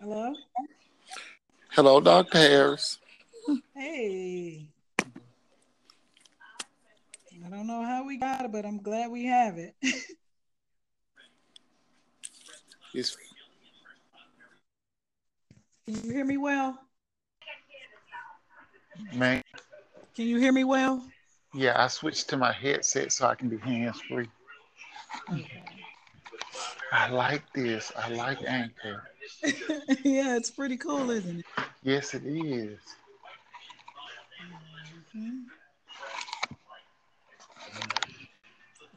Hello? Hello, Dr. Harris. Hey. I don't know how we got it, but I'm glad we have it. It's, Can you hear me well? man, Can you hear me well? yeah, I switched to my headset so I can be hands free. Okay. I like this. I like Anchor. yeah, it's pretty cool, isn't it? Yes, it is. Mhm.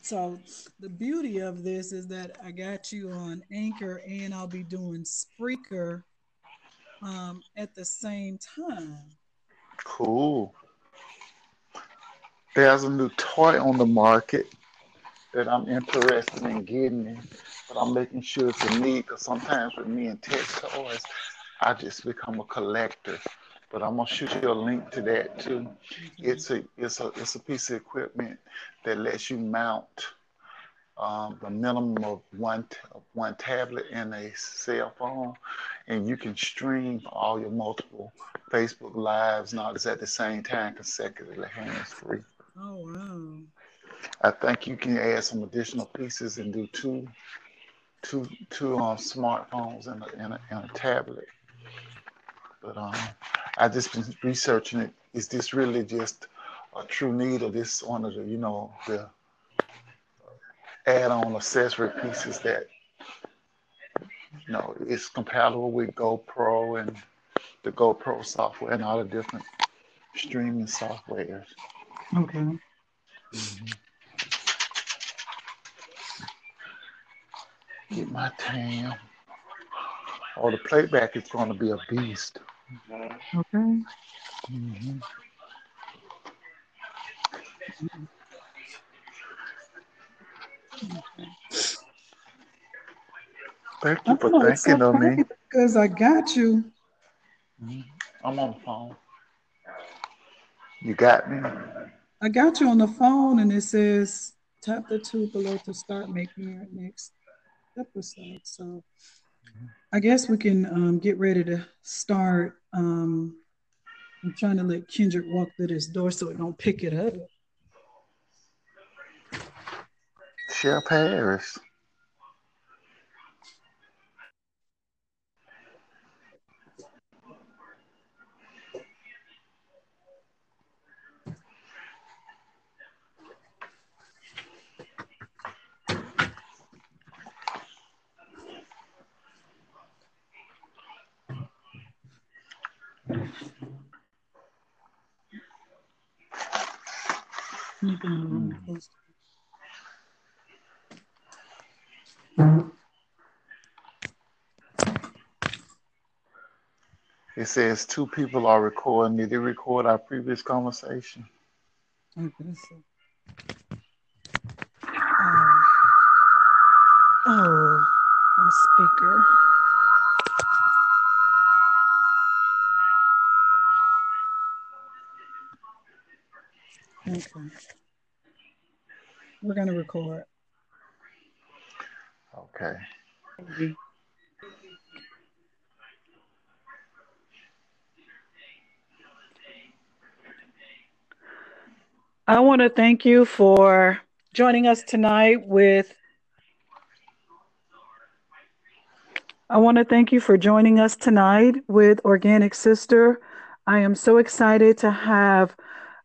So the beauty of this is that I got you on Anchor and I'll be doing Spreaker um, at the same time. Cool. There's a new toy on the market that I'm interested in getting, it, but I'm making sure it's a need because sometimes with me and tech toys, I just become a collector. But I'm gonna shoot you a link to that too. It's a it's a it's a piece of equipment that lets you mount um, the minimum of one of one tablet and a cell phone, and you can stream all your multiple Facebook lives not all at the same time consecutively, hands free. Oh wow. I think you can add some additional pieces and do two two two um, smartphones and a, and, a, and a tablet. But um, I just been researching it. Is this really just a true need, or this one of the you know the add-on accessory pieces that you know it's compatible with GoPro and the GoPro software and all the different streaming softwares. Okay. Get my tam. Oh, the playback is going to be a beast. Okay. Mhm. Thank you for so thinking of me. because I got you. Mhm. I'm on the phone. You got me. I got you on the phone and it says tap the two below to start making your next episode. So I guess we can um, get ready to start. Um, I'm trying to let Kendrick walk through this door so it don't pick it up. Chef Harris. It says two people are recording. Did they record our previous conversation? Oh, oh, my speaker. We're gonna record. Okay. I want to thank you for joining us tonight with. I want to thank you for joining us tonight with Organic Sister. I am so excited to have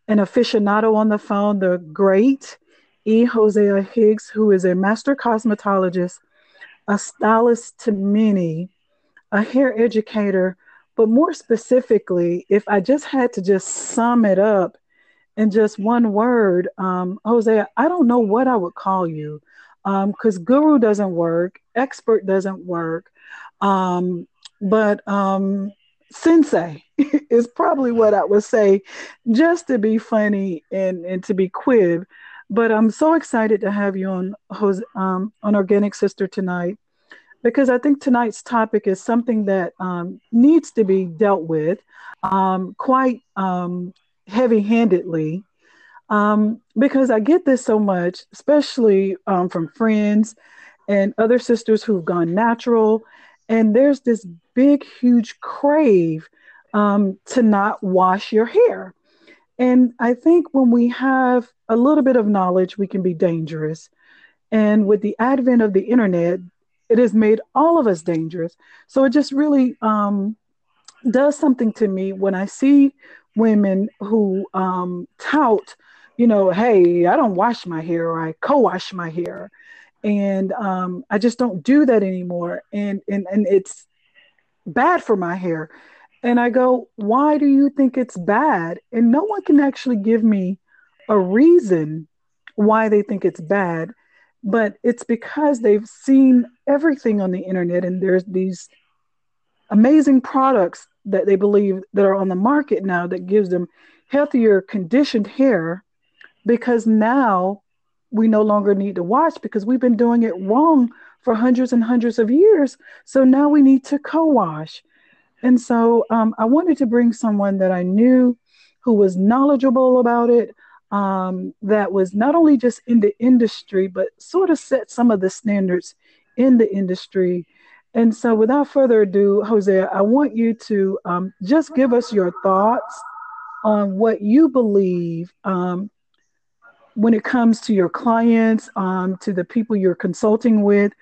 an aficionado on the phone, the great E. Hosea Higgs, who is a master cosmetologist, a stylist to many, a hair educator, but more specifically, if I just had to just sum it up in just one word, um, Hosea, I don't know what I would call you because guru doesn't work, expert doesn't work, um, but um, sensei is probably what I would say just to be funny and, and to be quib. But I'm so excited to have you on um, on Organic Sister tonight because I think tonight's topic is something that um, needs to be dealt with um, quite um, heavy handedly. Um, because I get this so much, especially um, from friends and other sisters who've gone natural. And there's this big, huge crave um, to not wash your hair. And I think when we have a little bit of knowledge, we can be dangerous. And with the advent of the internet, it has made all of us dangerous. So it just really um, does something to me when I see women who um, tout, you know, hey, I don't wash my hair or I co wash my hair. And um, I just don't do that anymore. And, and, and it's bad for my hair. And I go, why do you think it's bad? And no one can actually give me a reason why they think it's bad, but it's because they've seen everything on the internet and there's these amazing products that they believe that are on the market now that gives them healthier conditioned hair because now we no longer need to wash because we've been doing it wrong for hundreds and hundreds of years. So now we need to co wash. And so um, I wanted to bring someone that I knew who was knowledgeable about it, um, that was not only just in the industry, but sort of set some of the standards in the industry. And so, without further ado, Hosea, I want you to um, just give us your thoughts on what you believe um, when it comes to your clients, um, to the people you're consulting with,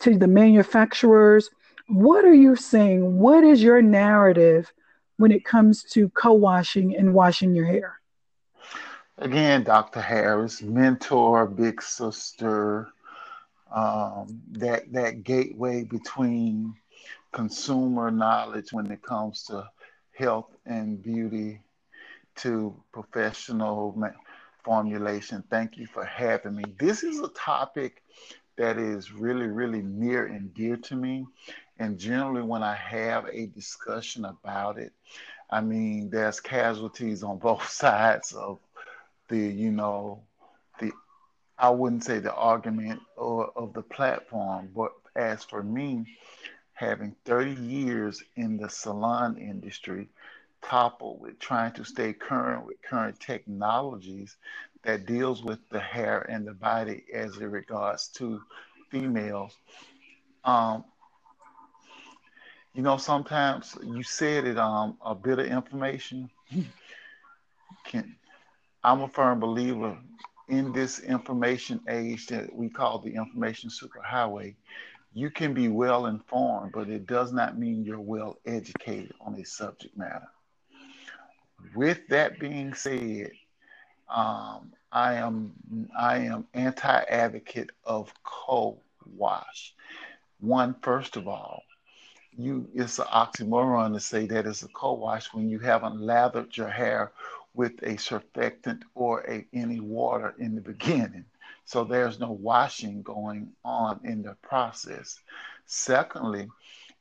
to the manufacturers. What are you saying? What is your narrative when it comes to co washing and washing your hair? Again, Dr. Harris, mentor, big sister, um, that, that gateway between consumer knowledge when it comes to health and beauty to professional formulation. Thank you for having me. This is a topic that is really, really near and dear to me. And generally, when I have a discussion about it, I mean, there's casualties on both sides of the, you know, the, I wouldn't say the argument or of the platform, but as for me, having 30 years in the salon industry, coupled with trying to stay current with current technologies that deals with the hair and the body as it regards to females. Um, you know, sometimes you said it, um, a bit of information can, I'm a firm believer in this information age that we call the information superhighway. You can be well informed, but it does not mean you're well educated on a subject matter. With that being said, um, I am I am anti-advocate of co-wash. One, first of all, you it's an oxymoron to say that it's a co-wash when you haven't lathered your hair with a surfactant or a, any water in the beginning. So there's no washing going on in the process. Secondly,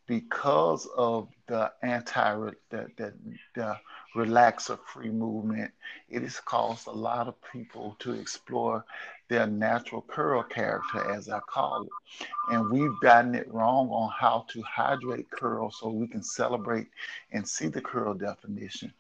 because of the anti the, the, the relaxer free movement, it has caused a lot of people to explore their natural curl character, as I call it. And we've gotten it wrong on how to hydrate curl so we can celebrate and see the curl definition.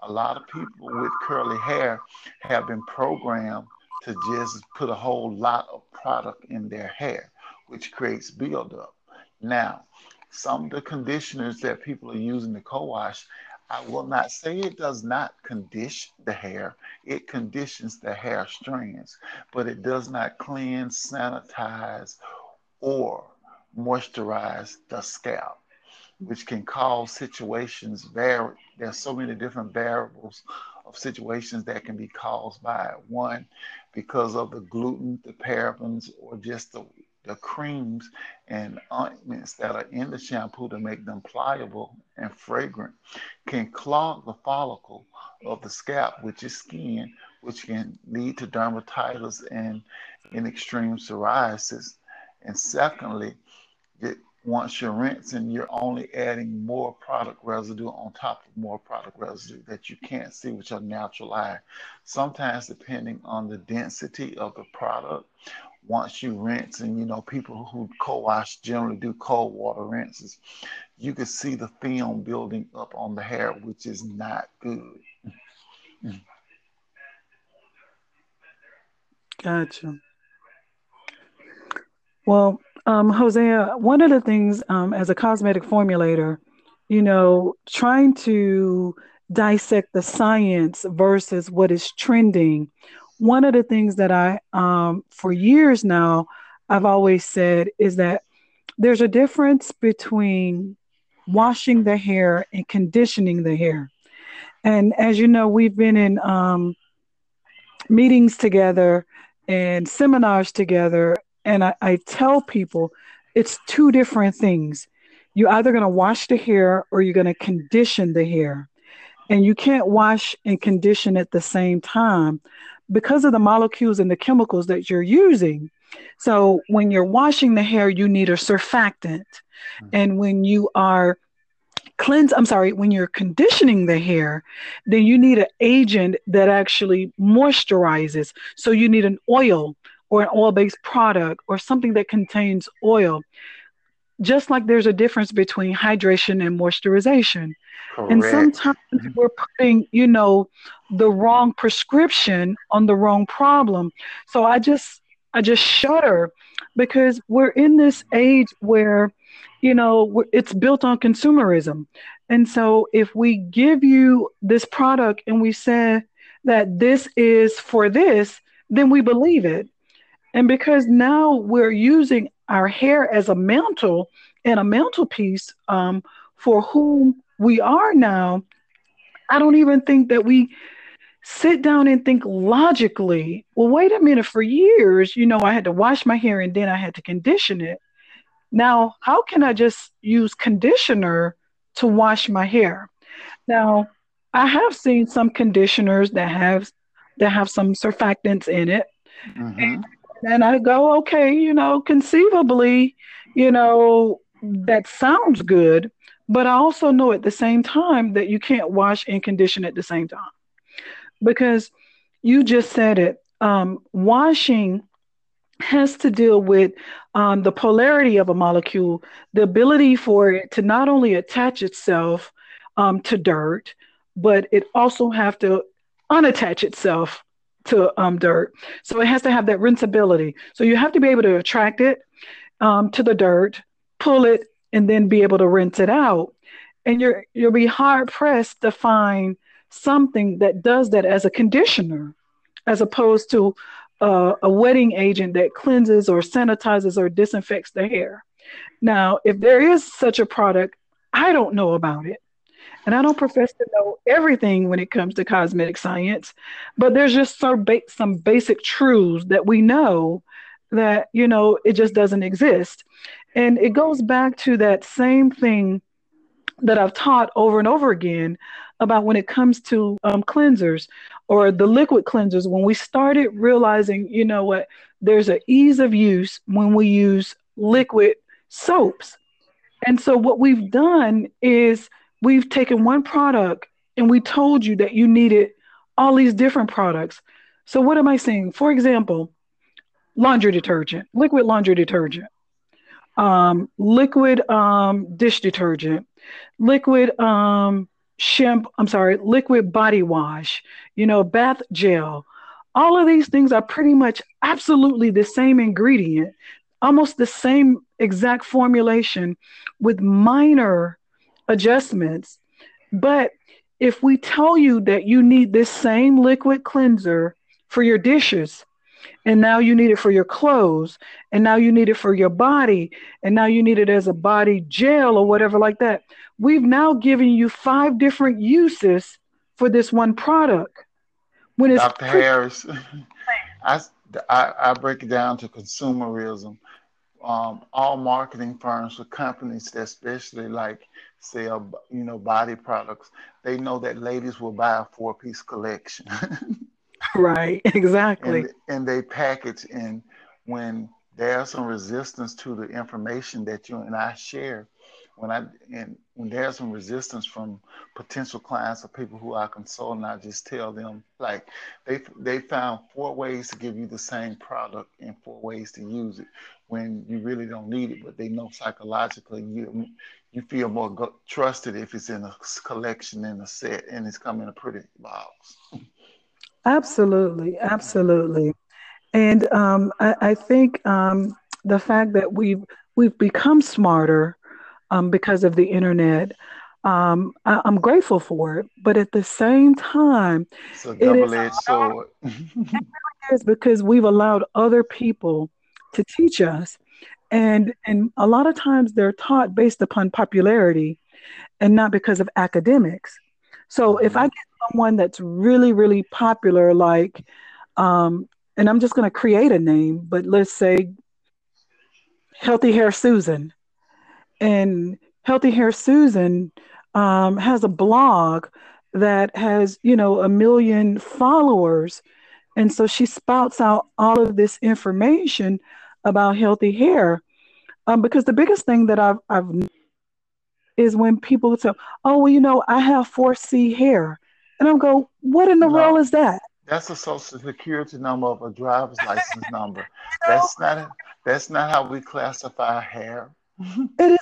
A lot of people with curly hair have been programmed to just put a whole lot of product in their hair, which creates buildup. Now, some of the conditioners that people are using to co-wash, I will not say it does not condition the hair. It conditions the hair strands, but it does not cleanse, sanitize, or moisturize the scalp, which can cause situations vary. There's so many different variables of situations that can be caused by it. One, because of the gluten, the parabens, or just the the creams and ointments that are in the shampoo to make them pliable and fragrant can clog the follicle of the scalp, which is skin, which can lead to dermatitis and in extreme psoriasis. And secondly, it, once you're rinsing, you're only adding more product residue on top of more product residue that you can't see with your natural eye. Sometimes, depending on the density of the product once you rinse, and you know, people who co-wash generally do cold water rinses, you can see the film building up on the hair, which is not good. Gotcha. Well, um, Hosea, one of the things um, as a cosmetic formulator, you know, trying to dissect the science versus what is trending. One of the things that I, um, for years now, I've always said is that there's a difference between washing the hair and conditioning the hair. And as you know, we've been in um, meetings together and seminars together. And I, I tell people it's two different things. You're either going to wash the hair or you're going to condition the hair. And you can't wash and condition at the same time because of the molecules and the chemicals that you're using. So when you're washing the hair, you need a surfactant. Mm-hmm. And when you are cleanse i'm sorry when you're conditioning the hair then you need an agent that actually moisturizes so you need an oil or an oil-based product or something that contains oil just like there's a difference between hydration and moisturization Correct. and sometimes mm-hmm. we're putting you know the wrong prescription on the wrong problem so i just i just shudder because we're in this age where you know, it's built on consumerism. And so if we give you this product and we say that this is for this, then we believe it. And because now we're using our hair as a mantle and a mantelpiece um, for whom we are now, I don't even think that we sit down and think logically. Well, wait a minute, for years, you know, I had to wash my hair and then I had to condition it. Now, how can I just use conditioner to wash my hair? Now, I have seen some conditioners that have that have some surfactants in it. Mm-hmm. And, and I go, okay, you know, conceivably, you know, that sounds good, but I also know at the same time that you can't wash and condition at the same time. Because you just said it. Um, washing has to deal with um, the polarity of a molecule, the ability for it to not only attach itself um, to dirt, but it also have to unattach itself to um, dirt. So it has to have that rinsability. So you have to be able to attract it um, to the dirt, pull it, and then be able to rinse it out. And you're you'll be hard pressed to find something that does that as a conditioner, as opposed to uh, a wetting agent that cleanses or sanitizes or disinfects the hair. Now, if there is such a product, I don't know about it. And I don't profess to know everything when it comes to cosmetic science, but there's just some, ba- some basic truths that we know that, you know, it just doesn't exist. And it goes back to that same thing that I've taught over and over again about when it comes to um, cleansers or the liquid cleansers. When we started realizing, you know what, there's an ease of use when we use liquid soaps. And so what we've done is we've taken one product and we told you that you needed all these different products. So what am I saying? For example, laundry detergent, liquid laundry detergent, um, liquid um, dish detergent, liquid um, shampoo, I'm sorry, liquid body wash, you know, bath gel. All of these things are pretty much absolutely the same ingredient, almost the same exact formulation with minor adjustments. But if we tell you that you need this same liquid cleanser for your dishes, and now you need it for your clothes, and now you need it for your body, and now you need it as a body gel or whatever like that. We've now given you five different uses for this one product. When it's Dr. Pre- Harris, I, I, I, break it down to consumerism. Um, all marketing firms or companies that especially like sell, you know, body products, they know that ladies will buy a four-piece collection. right, exactly. And, and they package in when there's some resistance to the information that you and I share. When I and when there's some resistance from potential clients or people who I consult, and I just tell them like they they found four ways to give you the same product and four ways to use it when you really don't need it, but they know psychologically you you feel more go- trusted if it's in a collection in a set and it's come in a pretty box. Absolutely, absolutely, and um, I, I, think um, the fact that we've we've become smarter um, because of the internet. um, I, am grateful for it. But at the same time, it's a double-edged sword. it is because we've allowed other people to teach us, and and a lot of times they're taught based upon popularity, and not because of academics. So mm-hmm. if I get someone that's really really popular, like, um, and I'm just going to create a name, but let's say Healthy Hair Susan, and Healthy Hair Susan um, has a blog that has, you know, a million followers. And so she spouts out all of this information about healthy hair. Um, because the biggest thing that I've, I've is when people say, oh, well, you know, I have 4C hair. And I'm go, what in the no, world is that? That's a social security number of a driver's license number. That's not that's not how we classify hair. it is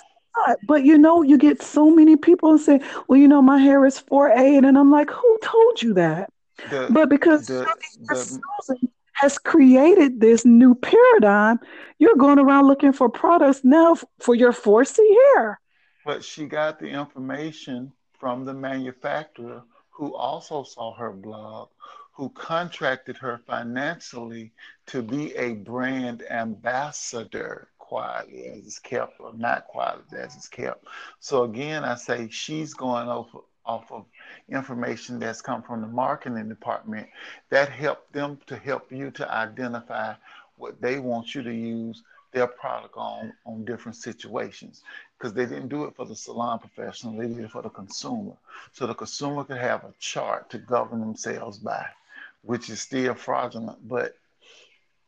not. But you know, you get so many people and say, "Well, you know, my hair is 4A," and I'm like, "Who told you that?" The, but because the, the, has created this new paradigm, you're going around looking for products now for your 4C hair. But she got the information from the manufacturer who also saw her blog, who contracted her financially to be a brand ambassador quietly as it's kept or not quietly as it's kept. So again, I say she's going off, off of information that's come from the marketing department that helped them to help you to identify what they want you to use their product on on different situations. Because they didn't do it for the salon professional they did it for the consumer. So the consumer could have a chart to govern themselves by which is still fraudulent but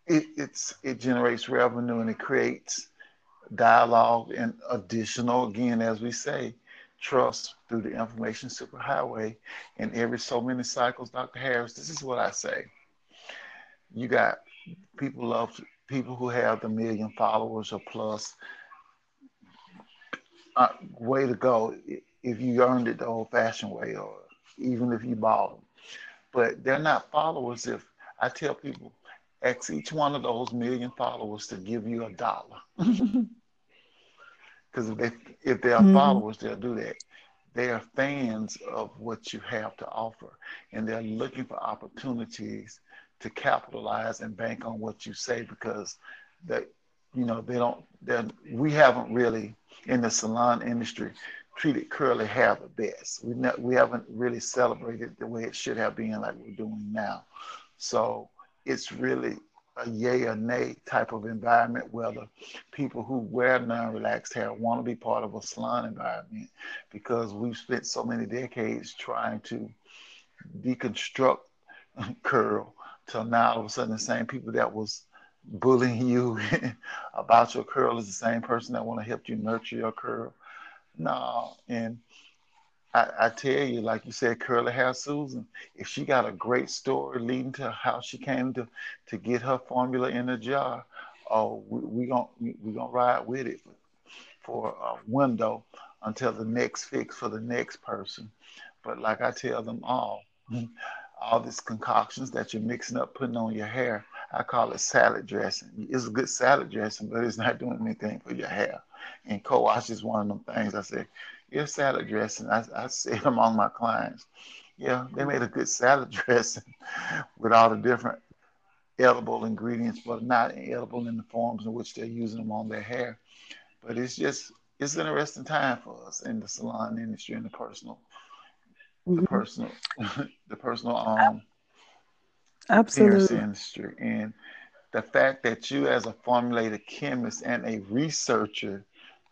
it, it's it generates revenue and it creates dialogue and additional again as we say trust through the information superhighway and every so many cycles dr harris this is what i say you got people love people who have the million followers or plus uh, way to go if you earned it the old fashioned way or even if you bought them but they're not followers if i tell people ask each one of those million followers to give you a dollar. Because if they if they are mm-hmm. followers, they'll do that. They are fans of what you have to offer, and they're looking for opportunities to capitalize and bank on what you say because that you know they don't. We haven't really in the salon industry treated curly hair the best. We not, we haven't really celebrated the way it should have been like we're doing now. So it's really a yay or nay type of environment where the people who wear non-relaxed hair want to be part of a salon environment because we've spent so many decades trying to deconstruct curl till now all of a sudden the same people that was bullying you about your curl is the same person that want to help you nurture your curl. No and I, I, tell you, like you said, curly hair Susan, if she got a great story leading to how she came to to get her formula in a jar, oh, we, we gonna we, gonna ride with it for, for a window until the next fix for the next person. But like I tell them all, all these concoctions that you're mixing up, putting on your hair, I call it salad dressing. It's a good salad dressing, but it's not doing anything for your hair. And co-wash is one of them things I say your salad dressing. I, I see it among my clients. Yeah, they made a good salad dressing with all the different edible ingredients, but not edible in the forms in which they're using them on their hair. But it's just it's an interesting time for us in the salon industry and the personal, mm-hmm. the personal, the personal um absolutely industry, and the fact that you as a formulated chemist and a researcher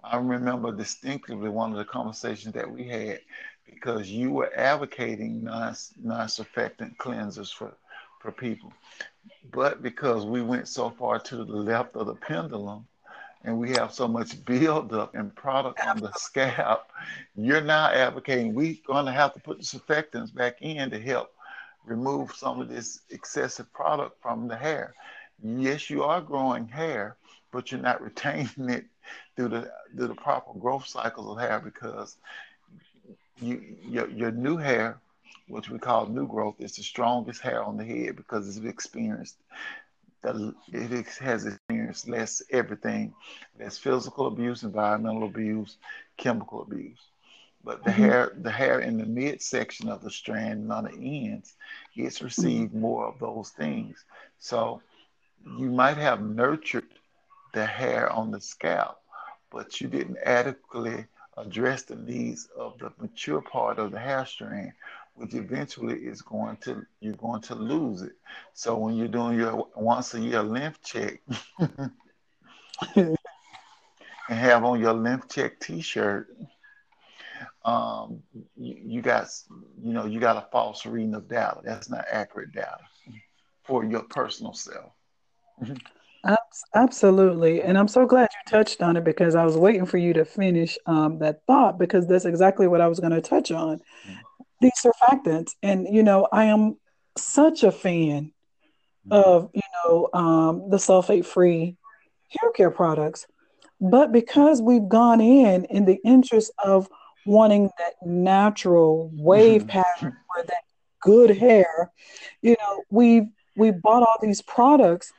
I remember distinctly one of the conversations that we had because you were advocating non non-surfactant cleansers for for people, but because we went so far to the left of the pendulum, and we have so much buildup and product on the scalp, you're now advocating we're going to have to put the surfactants back in to help remove some of this excessive product from the hair. Yes, you are growing hair, but you're not retaining it through the through the proper growth cycles of hair because you your, your new hair, which we call new growth, is the strongest hair on the head because it's experienced the, it has experienced less everything, less physical abuse, environmental abuse, chemical abuse. but the mm-hmm. hair the hair in the midsection of the strand and on the ends it's received more of those things so you might have nurtured the hair on the scalp but you didn't adequately address the needs of the mature part of the hair strand which eventually is going to you're going to lose it so when you're doing your once a year length check and have on your length check t-shirt um, you, you, got you know you got a false reading of data. That's not accurate data for your personal self. Absolutely, and I'm so glad you touched on it because I was waiting for you to finish um, that thought because that's exactly what I was going to touch on. Mm-hmm. These surfactants, and you know, I am such a fan mm-hmm. of you know um, the sulfate-free hair care products, but because we've gone in in the interest of wanting that natural wave mm-hmm. pattern or that good hair, you know, we we bought all these products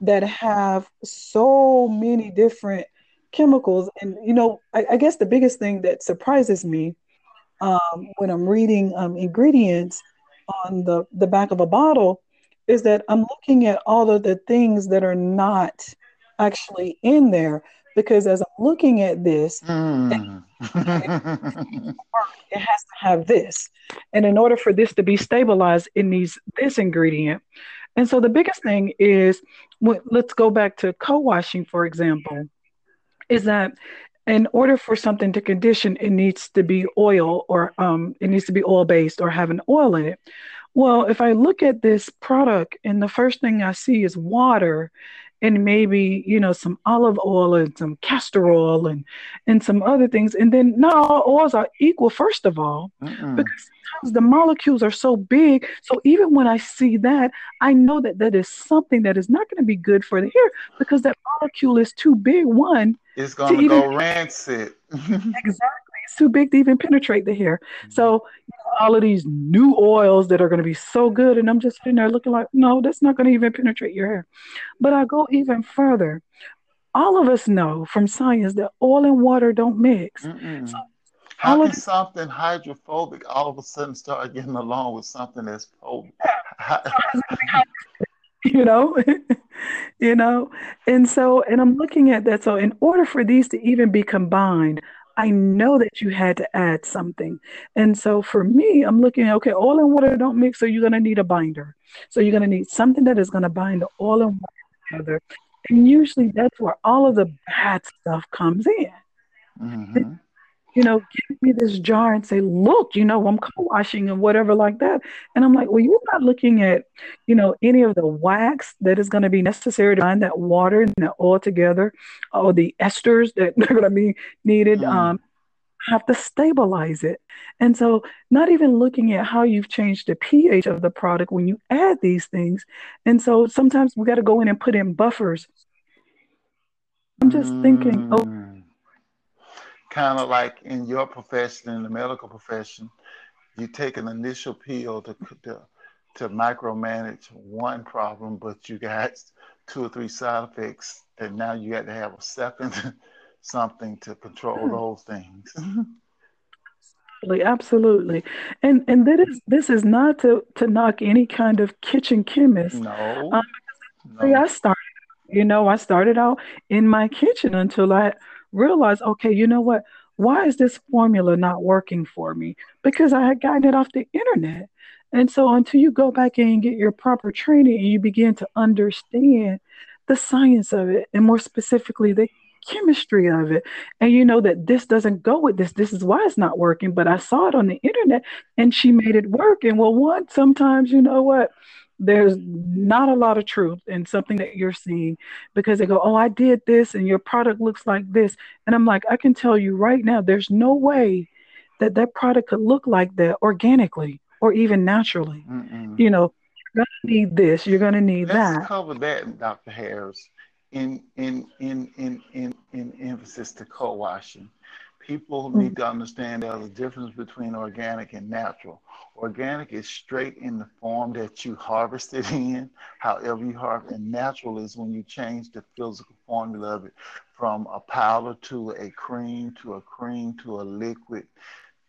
that have so many different chemicals. And you know, I, I guess the biggest thing that surprises me um, when I'm reading um, ingredients on the, the back of a bottle is that I'm looking at all of the things that are not actually in there because as I'm looking at this, mm. it has to have this. And in order for this to be stabilized, it needs this ingredient. And so the biggest thing is let's go back to co washing, for example, is that in order for something to condition, it needs to be oil or um, it needs to be oil based or have an oil in it. Well, if I look at this product and the first thing I see is water and maybe you know some olive oil and some castor oil and and some other things. And then not all oils are equal first of all Mm-mm. because sometimes the molecules are so big. So even when i see that i know that that is something that is not going to be good for the hair because that molecule is too big one it's going to go rancid. Exactly it's too big to even penetrate the hair. So mm-hmm. know, all of these new oils that are going to be so good, and I'm just sitting there looking like, no, that's not going to even penetrate your hair. But I go even further. All of us know from science that oil and water don't mix. So how can something hydrophobic all of a sudden start getting along with something that's phobic? you know you know and so and i'm looking at that so in order for these to even be combined I know that you had to add something. And so for me, I'm looking, okay, oil and water don't mix, so you're going to need a binder. So you're going to need something that is going to bind the oil and water together. And usually that's where all of the bad stuff comes in. Mm-hmm you know, give me this jar and say, look, you know, I'm co-washing and whatever like that. And I'm like, well, you're not looking at, you know, any of the wax that is going to be necessary to bind that water and that oil together, or the esters that are going to be needed. Mm. Um, have to stabilize it. And so, not even looking at how you've changed the pH of the product when you add these things. And so, sometimes we got to go in and put in buffers. I'm just mm. thinking, oh, mm kind of like in your profession, in the medical profession, you take an initial pill to, to, to micromanage one problem, but you got two or three side effects, and now you got to have a second something to control hmm. those things. Absolutely, absolutely, and and that is this is not to to knock any kind of kitchen chemist. No, um, no. I started, you know, I started out in my kitchen until I realize, okay, you know what? Why is this formula not working for me? Because I had gotten it off the internet. And so until you go back and get your proper training and you begin to understand the science of it, and more specifically, the chemistry of it, and you know that this doesn't go with this, this is why it's not working. But I saw it on the internet and she made it work. And well, one, sometimes, you know what? There's not a lot of truth in something that you're seeing because they go, Oh, I did this and your product looks like this. And I'm like, I can tell you right now, there's no way that that product could look like that organically or even naturally. Mm-mm. You know, you're going to need this, you're going to need Let's that. cover that, Dr. Harris, in, in, in, in, in, in emphasis to co washing people need mm. to understand there's a difference between organic and natural. Organic is straight in the form that you harvest it in, however you harvest. And natural is when you change the physical formula of it from a powder to a cream to a cream to a liquid.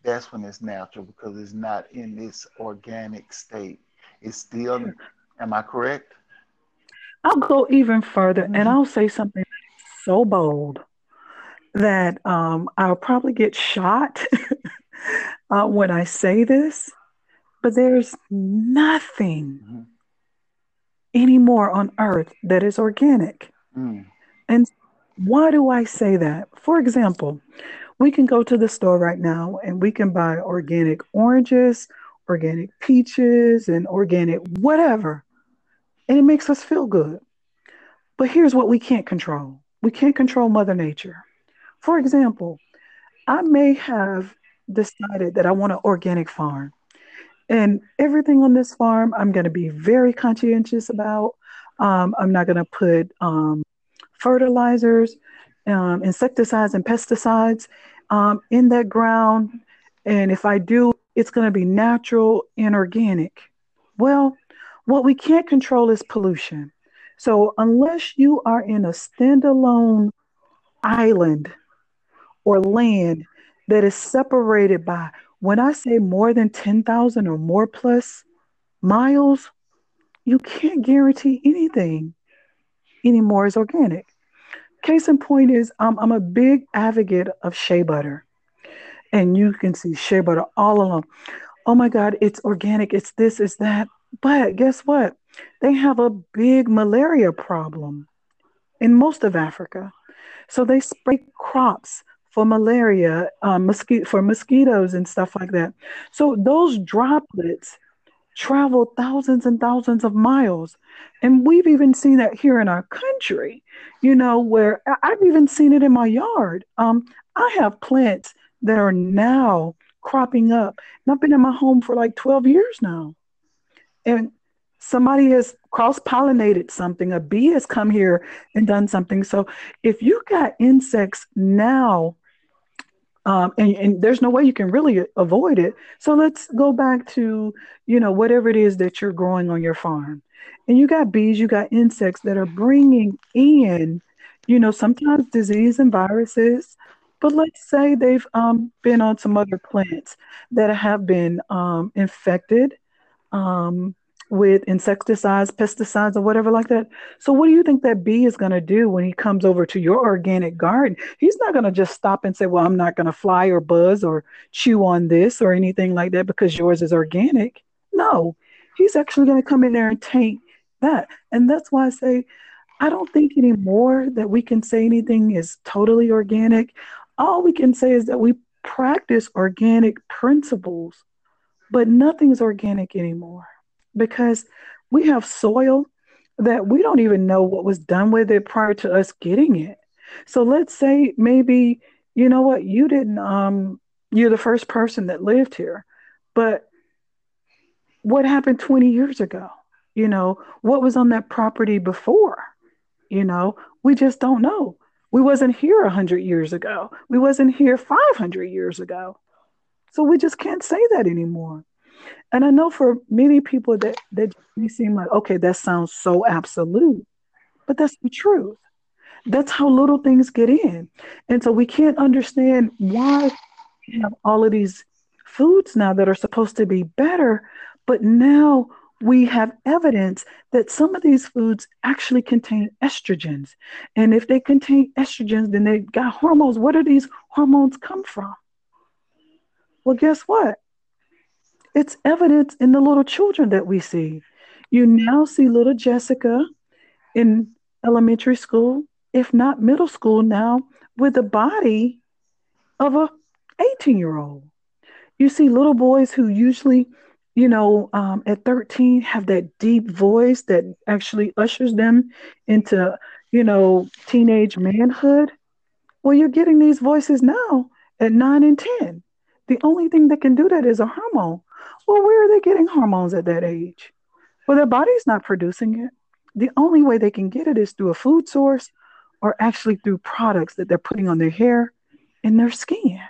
that's when it's natural because it's not in this organic state. It's still, am I correct? I'll go even further mm-hmm. and I'll say something so bold that um, I'll probably get shot uh, when I say this, but there's nothing mm-hmm. anymore on earth that is organic. Mm. And why do I say that? For example, we can go to the store right now and we can buy organic oranges, organic peaches, and organic whatever. And it makes us feel good. But here's what we can't control we can't control Mother Nature. For example, I may have decided that I want an organic farm. And everything on this farm, I'm going to be very conscientious about. Um, I'm not going to put um, fertilizers um, insecticides and pesticides um, in that ground. And if I do, it's going to be natural and organic. Well, what we can't control is pollution. So unless you are in a standalone island or land that is separated by, when I say more than 10,000 or more plus miles, you can't guarantee anything anymore is organic. Case in point is I'm a big advocate of shea butter. And you can see shea butter all along. Oh my God, it's organic, it's this, it's that. But guess what? They have a big malaria problem in most of Africa. So they spray crops for malaria, um, mosquito, for mosquitoes and stuff like that. So those droplets travel thousands and thousands of miles. And we've even seen that here in our country, you know, where I've even seen it in my yard. Um, I have plants that are now cropping up. And I've been in my home for like 12 years now. And somebody has cross pollinated something, a bee has come here and done something. So if you got insects now um, and, and, there's no way you can really avoid it. So let's go back to, you know, whatever it is that you're growing on your farm. And you got bees, you got insects that are bringing in, you know, sometimes disease and viruses. But let's say they've um, been on some other plants that have been um, infected. Um, with insecticides, pesticides, or whatever like that. So, what do you think that bee is going to do when he comes over to your organic garden? He's not going to just stop and say, Well, I'm not going to fly or buzz or chew on this or anything like that because yours is organic. No, he's actually going to come in there and taint that. And that's why I say, I don't think anymore that we can say anything is totally organic. All we can say is that we practice organic principles, but nothing's organic anymore because we have soil that we don't even know what was done with it prior to us getting it. So let's say maybe, you know what, you didn't, um, you're the first person that lived here, but what happened 20 years ago? You know, what was on that property before? You know, we just don't know. We wasn't here 100 years ago. We wasn't here 500 years ago. So we just can't say that anymore. And I know for many people that that may seem like, okay, that sounds so absolute, but that's the truth. That's how little things get in. And so we can't understand why we have all of these foods now that are supposed to be better, but now we have evidence that some of these foods actually contain estrogens. And if they contain estrogens, then they got hormones. Where do these hormones come from? Well, guess what? It's evidence in the little children that we see. You now see little Jessica in elementary school, if not middle school now, with the body of a 18 year old. You see little boys who usually, you know, um, at 13 have that deep voice that actually ushers them into, you know, teenage manhood. Well, you're getting these voices now at nine and 10. The only thing that can do that is a hormone. Well, where are they getting hormones at that age? Well, their body's not producing it. The only way they can get it is through a food source or actually through products that they're putting on their hair and their skin.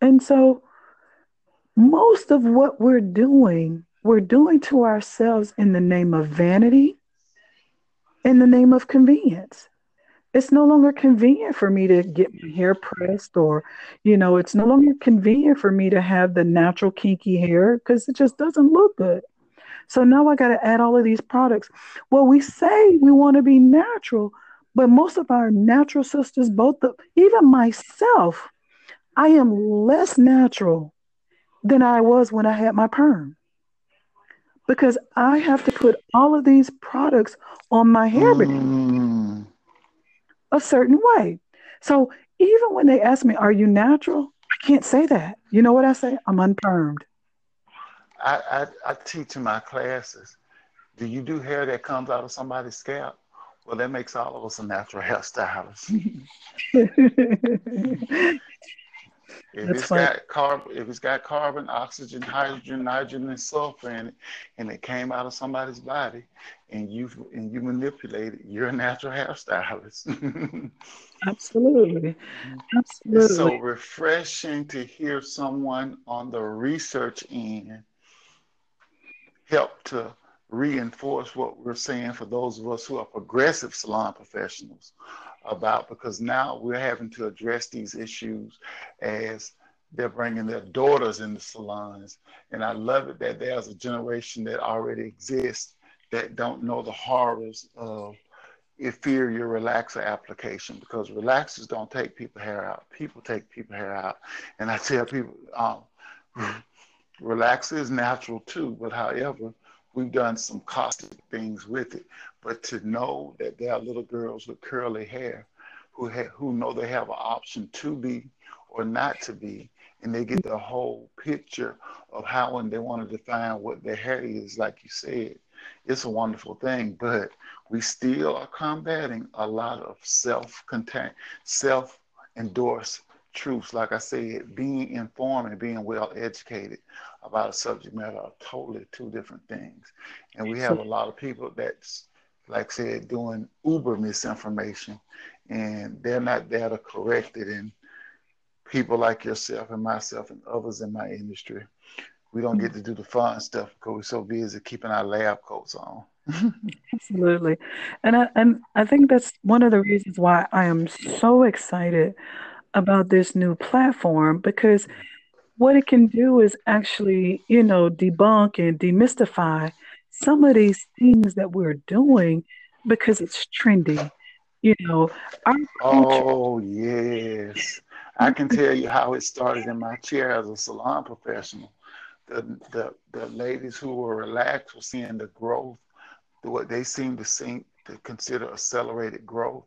And so, most of what we're doing, we're doing to ourselves in the name of vanity, in the name of convenience. It's no longer convenient for me to get my hair pressed or you know it's no longer convenient for me to have the natural kinky hair because it just doesn't look good. So now i got to add all of these products. Well we say we want to be natural but most of our natural sisters both the, even myself i am less natural than i was when i had my perm. Because i have to put all of these products on my hair mm a certain way. So even when they ask me, Are you natural? I can't say that. You know what I say? I'm unpermed. I, I, I teach in my classes. Do you do hair that comes out of somebody's scalp? Well, that makes all of us a natural hairstylist. If That's it's funny. got carbon, if it's got carbon, oxygen, hydrogen, nitrogen, and sulfur in it, and it came out of somebody's body, and you and you manipulate it, you're a natural hairstylist. Absolutely, absolutely. It's so refreshing to hear someone on the research end help to reinforce what we're saying for those of us who are progressive salon professionals about because now we're having to address these issues as they're bringing their daughters in the salons. And I love it that there's a generation that already exists that don't know the horrors of inferior relaxer application because relaxers don't take people hair out. People take people hair out. And I tell people, um, relaxer is natural too, but however, we've done some caustic things with it. But to know that there are little girls with curly hair who ha- who know they have an option to be or not to be, and they get the whole picture of how and they want to define what their hair is, like you said, it's a wonderful thing. But we still are combating a lot of self-contained, self-endorsed truths. Like I said, being informed and being well educated about a subject matter are totally two different things. And we have a lot of people that's, like I said, doing uber misinformation, and they're not there to correct it. And people like yourself and myself and others in my industry, we don't get to do the fun stuff because we're so busy keeping our lab coats on. Absolutely, and I and I think that's one of the reasons why I am so excited about this new platform because what it can do is actually, you know, debunk and demystify some of these things that we're doing because it's trendy. You know, our culture. Oh, yes. I can tell you how it started in my chair as a salon professional. The, the, the ladies who were relaxed were seeing the growth, what they seemed to see to consider accelerated growth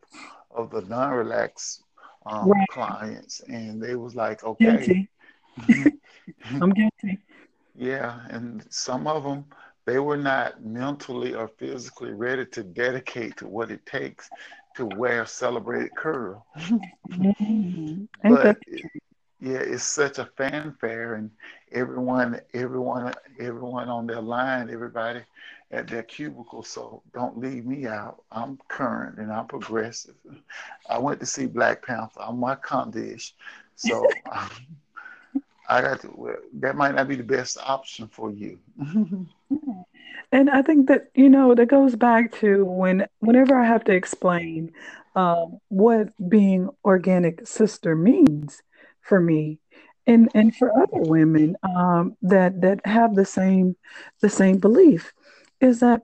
of the non-relaxed um, right. clients, and they was like, okay, I'm guilty. Yeah, and some of them they were not mentally or physically ready to dedicate to what it takes to wear celebrated curl. mm-hmm. but yeah, it's such a fanfare, and everyone, everyone, everyone on their line, everybody at their cubicle. So don't leave me out. I'm current and I'm progressive. I went to see Black Panther. I'm my condish. So I got to, well, that might not be the best option for you. and I think that, you know, that goes back to when, whenever I have to explain um, what being organic sister means for me and, and for other women um, that, that have the same, the same belief is that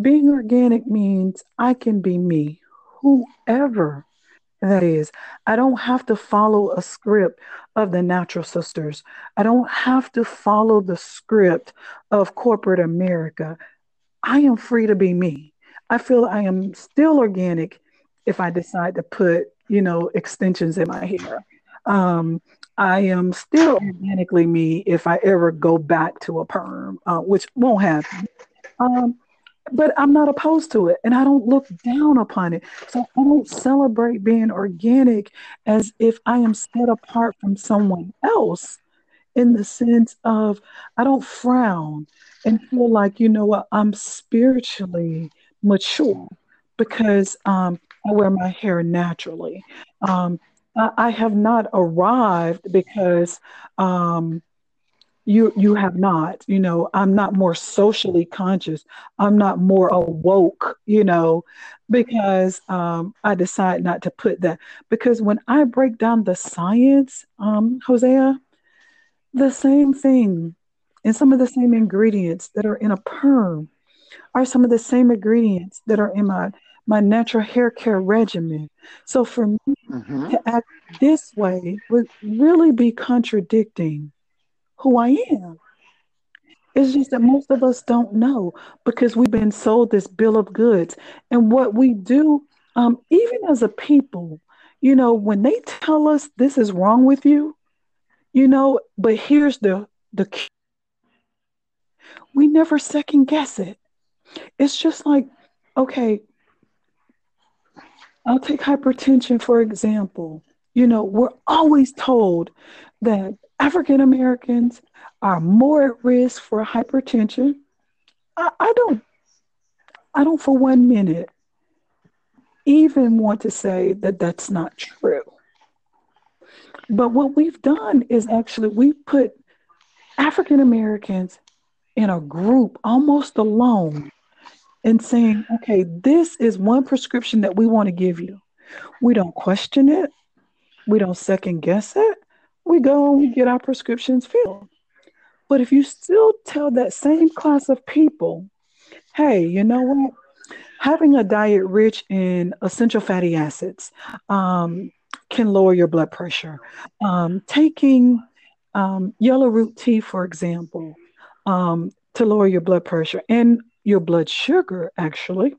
being organic means I can be me, whoever that is. I don't have to follow a script of the natural sisters. I don't have to follow the script of corporate America. I am free to be me. I feel I am still organic if I decide to put, you know, extensions in my hair. Um, I am still organically me if I ever go back to a perm, uh, which won't happen. Um, but I'm not opposed to it and I don't look down upon it. So I don't celebrate being organic as if I am set apart from someone else in the sense of I don't frown and feel like, you know what, I'm spiritually mature because um, I wear my hair naturally. Um, I, have not arrived because um, you you have not you know i'm not more socially conscious. I'm not more awoke you know because um, i decide not to put that. Because when i break down the science um, hosea the same thing and some of the same ingredients that are in a perm are some of the same ingredients that are in my my natural hair care regimen. So for me Mm-hmm. to act this way would really be contradicting who i am It's just that most of us don't know because we've been sold this bill of goods. And what we do, um, even as a people, you know, when they tell us this is wrong with you, you know, but here's the the key. we never second guess it. It's just like, okay, I'll take hypertension for example. You know, we're always told that African Americans are more at risk for hypertension. I, I don't I don't for one minute even want to say that that's not true. But what we've done is actually we put African Americans in a group almost alone and saying, okay, this is one prescription that we want to give you. We don't question it, we don't second guess it. We go and we get our prescriptions filled. But if you still tell that same class of people, hey, you know what? having a diet rich in essential fatty acids um, can lower your blood pressure. Um, taking um, yellow root tea, for example, um, to lower your blood pressure and your blood sugar, actually,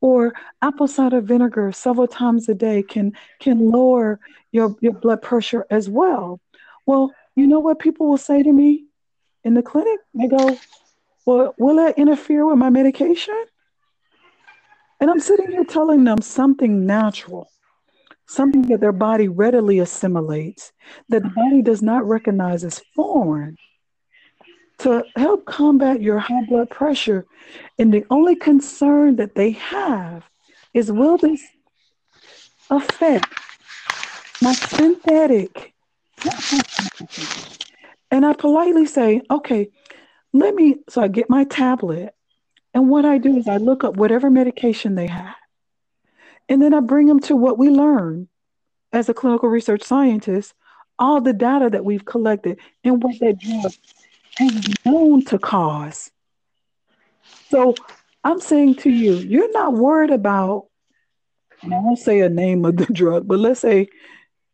or apple cider vinegar several times a day can can lower your, your blood pressure as well. Well, you know what people will say to me in the clinic? They go, Well, will that interfere with my medication? And I'm sitting here telling them something natural, something that their body readily assimilates, that the body does not recognize as foreign to help combat your high blood pressure. And the only concern that they have is will this affect my synthetic? And I politely say, okay, let me, so I get my tablet. And what I do is I look up whatever medication they have. And then I bring them to what we learn as a clinical research scientist, all the data that we've collected and what that drug is known to cause. So I'm saying to you, you're not worried about, and I won't say a name of the drug, but let's say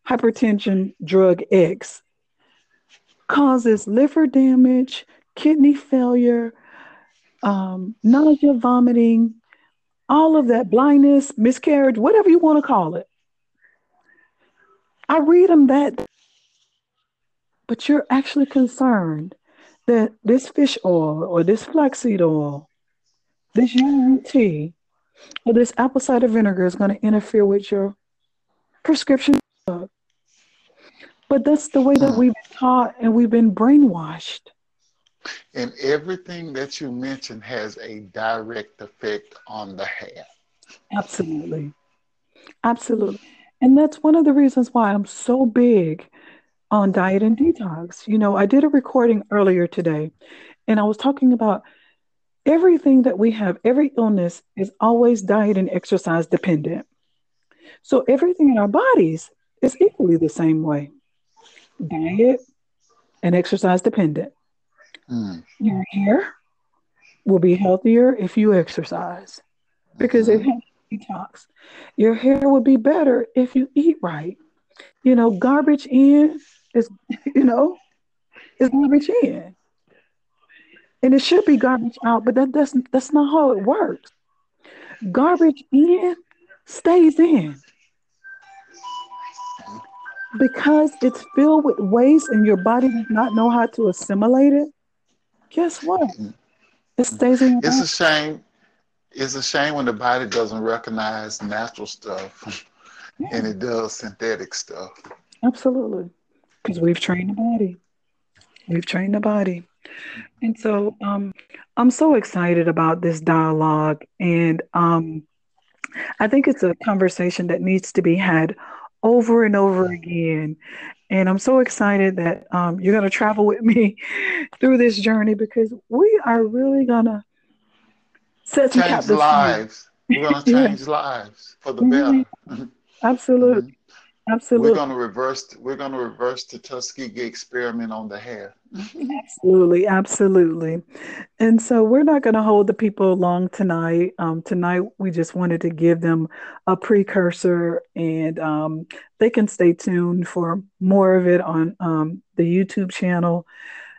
hypertension drug X causes liver damage, kidney failure, um, nausea, vomiting, all of that, blindness, miscarriage, whatever you want to call it. I read them that, but you're actually concerned that this fish oil or this flaxseed oil, this yellow tea, or this apple cider vinegar is going to interfere with your prescription drug. But that's the way that we've been taught and we've been brainwashed. And everything that you mentioned has a direct effect on the hair. Absolutely. Absolutely. And that's one of the reasons why I'm so big on diet and detox. You know, I did a recording earlier today and I was talking about everything that we have, every illness is always diet and exercise dependent. So everything in our bodies is equally the same way diet and exercise dependent. Mm. Your hair will be healthier if you exercise because it Mhm. helps detox. Your hair will be better if you eat right. You know, garbage in is, you know, it's garbage in. And it should be garbage out, but that doesn't that's not how it works. Garbage in stays in. Because it's filled with waste and your body does not know how to assimilate it, guess what? It stays in your It's body. a shame. It's a shame when the body doesn't recognize natural stuff and it does synthetic stuff. Absolutely. Because we've trained the body. We've trained the body. And so um, I'm so excited about this dialogue. And um, I think it's a conversation that needs to be had over and over again. And I'm so excited that um, you're going to travel with me through this journey because we are really going to set some change lives. We're going to change yeah. lives for the mm-hmm. better. Absolutely. Mm-hmm. Absolutely. We're going to reverse. We're going to reverse the Tuskegee experiment on the hair. absolutely, absolutely. And so we're not going to hold the people long tonight. Um, tonight we just wanted to give them a precursor, and um, they can stay tuned for more of it on um, the YouTube channel.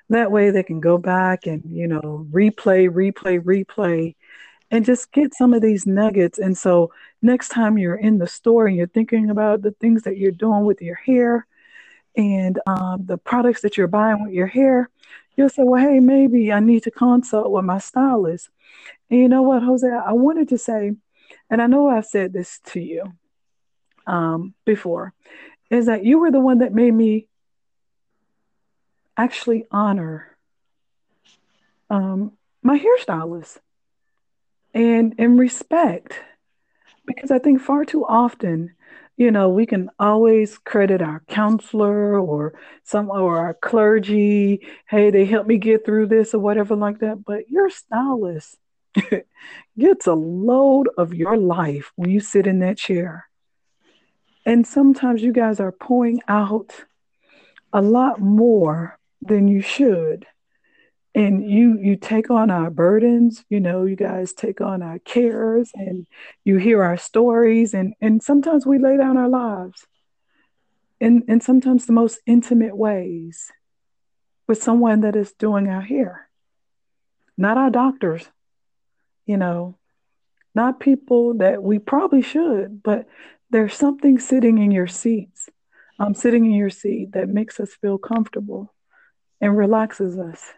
That way they can go back and you know replay, replay, replay and just get some of these nuggets. And so next time you're in the store and you're thinking about the things that you're doing with your hair and um, the products that you're buying with your hair, you'll say, well, hey, maybe I need to consult with my stylist. And you know what, Hosea, I wanted to say, and I know I've said this to you um, before, is that you were the one that made me actually honor um, my hairstylist and and respect. Because i think far too often you know we can always credit our counselor or some or our clergy hey they helped me get through this or whatever like that. But your stylist gets a load of your life when you sit in that chair. And sometimes you guys are pouring out a lot more than you should and you you take on our burdens you know you guys take on our cares and you hear our stories and and sometimes we lay down our lives in in sometimes the most intimate ways with someone that is doing our hair. Not our doctors you know not people that we probably should but there's something sitting in your seats um, sitting in your seat that makes us feel comfortable and relaxes us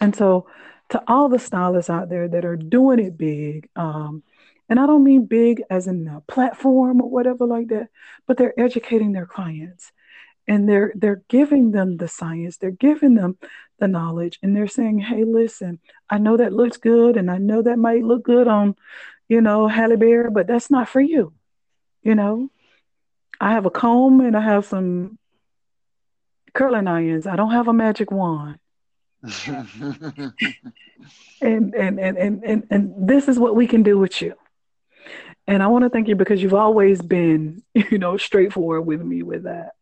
and so, to all the stylists out there that are doing it big, um, and I don't mean big as in a platform or whatever like that, but they're educating their clients and they're they're giving them the science, they're giving them the knowledge, and they're saying, "Hey, listen, I know that looks good, and I know that might look good on, you know, Halle Berry, but that's not for you. You know, I have a comb and I have some curling irons. I don't have a magic wand and, and, and, and, and, and this is what we can do with you. And I want to thank you because you've always been, you know, straightforward with me with that.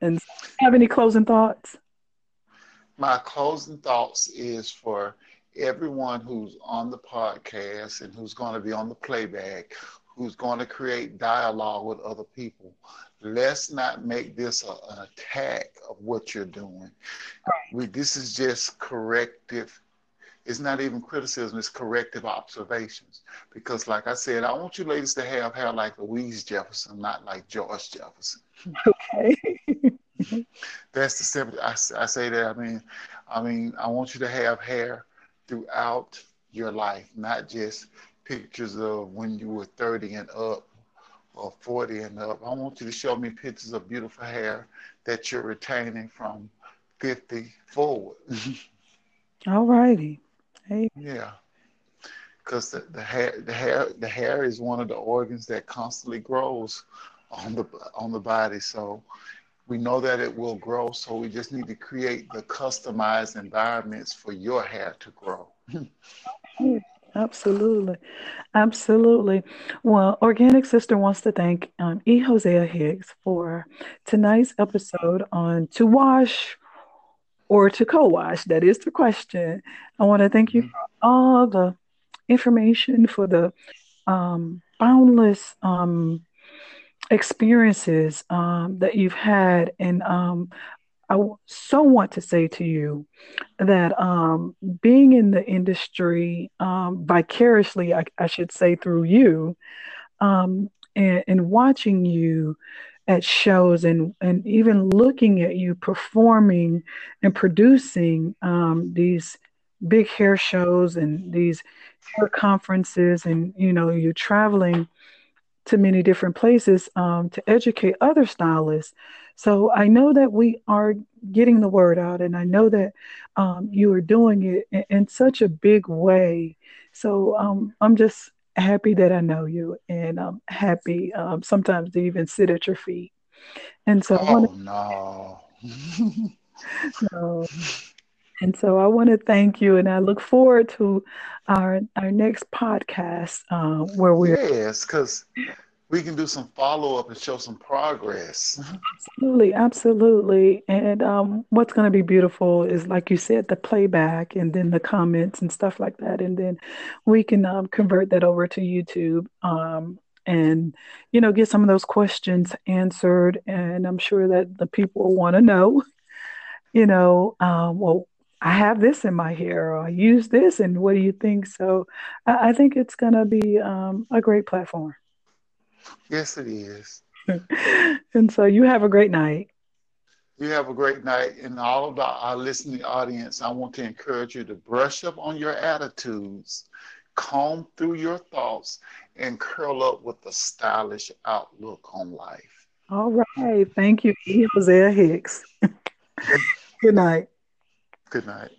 And have any closing thoughts? My closing thoughts is for everyone who's on the podcast and who's going to be on the playback, who's going to create dialogue with other people let's not make this a, an attack of what you're doing. We, this is just corrective. It's not even criticism, it's corrective observations. Because, like I said, I want you ladies to have hair like Louise Jefferson, not like George Jefferson. Okay. That's the simple. I, I say that. I mean, I mean, I want you to have hair throughout your life, not just pictures of when you were 30 and up or 40 and up, I want you to show me pictures of beautiful hair that you're retaining from 50 forward. All righty. Hey. Yeah. Because the, the hair the hair the hair is one of the organs that constantly grows on the on the body. So we know that it will grow. So we just need to create the customized environments for your hair to grow. Absolutely. Absolutely. Well, Organic Sister wants to thank um, E. Hosea Higgs for tonight's episode on to wash or to co wash. That is the question. I want to thank you for all the information, for the um, boundless um, experiences um, that you've had. And um, I so want to say to you that um, being in the industry um, vicariously, I, I, should say through you, um, and, and, watching you at shows and, and even looking at you performing and producing um, these big hair shows and these hair conferences, and you know, you're traveling to many different places um, to educate other stylists. So I know that we are getting the word out, and I know that um, you are doing it in, in, such a big way. So um, I'm just happy that I know you, and I'm happy um, sometimes to even sit at your feet. And so, oh no. no. And so I want to thank you, and I look forward to our our next podcast uh, where we're yes, because we can do some follow up and show some progress. Absolutely, absolutely. And um, what's going to be beautiful is, like you said, the playback and then the comments and stuff like that. And then we can um, convert that over to YouTube um, and, you know, get some of those questions answered. And I'm sure that the people want to know, you know, um, well, I have this in my hair, or I use this, and what do you think? So I, I think it's going to be um, a great platform. Yes, it is. and so you have a great night. You have a great night. And all of our listening audience, I want to encourage you to brush up on your attitudes, comb through your thoughts, and curl up with a stylish outlook on life. All right. Thank you, E. Hosea Hicks. Good night. Good night.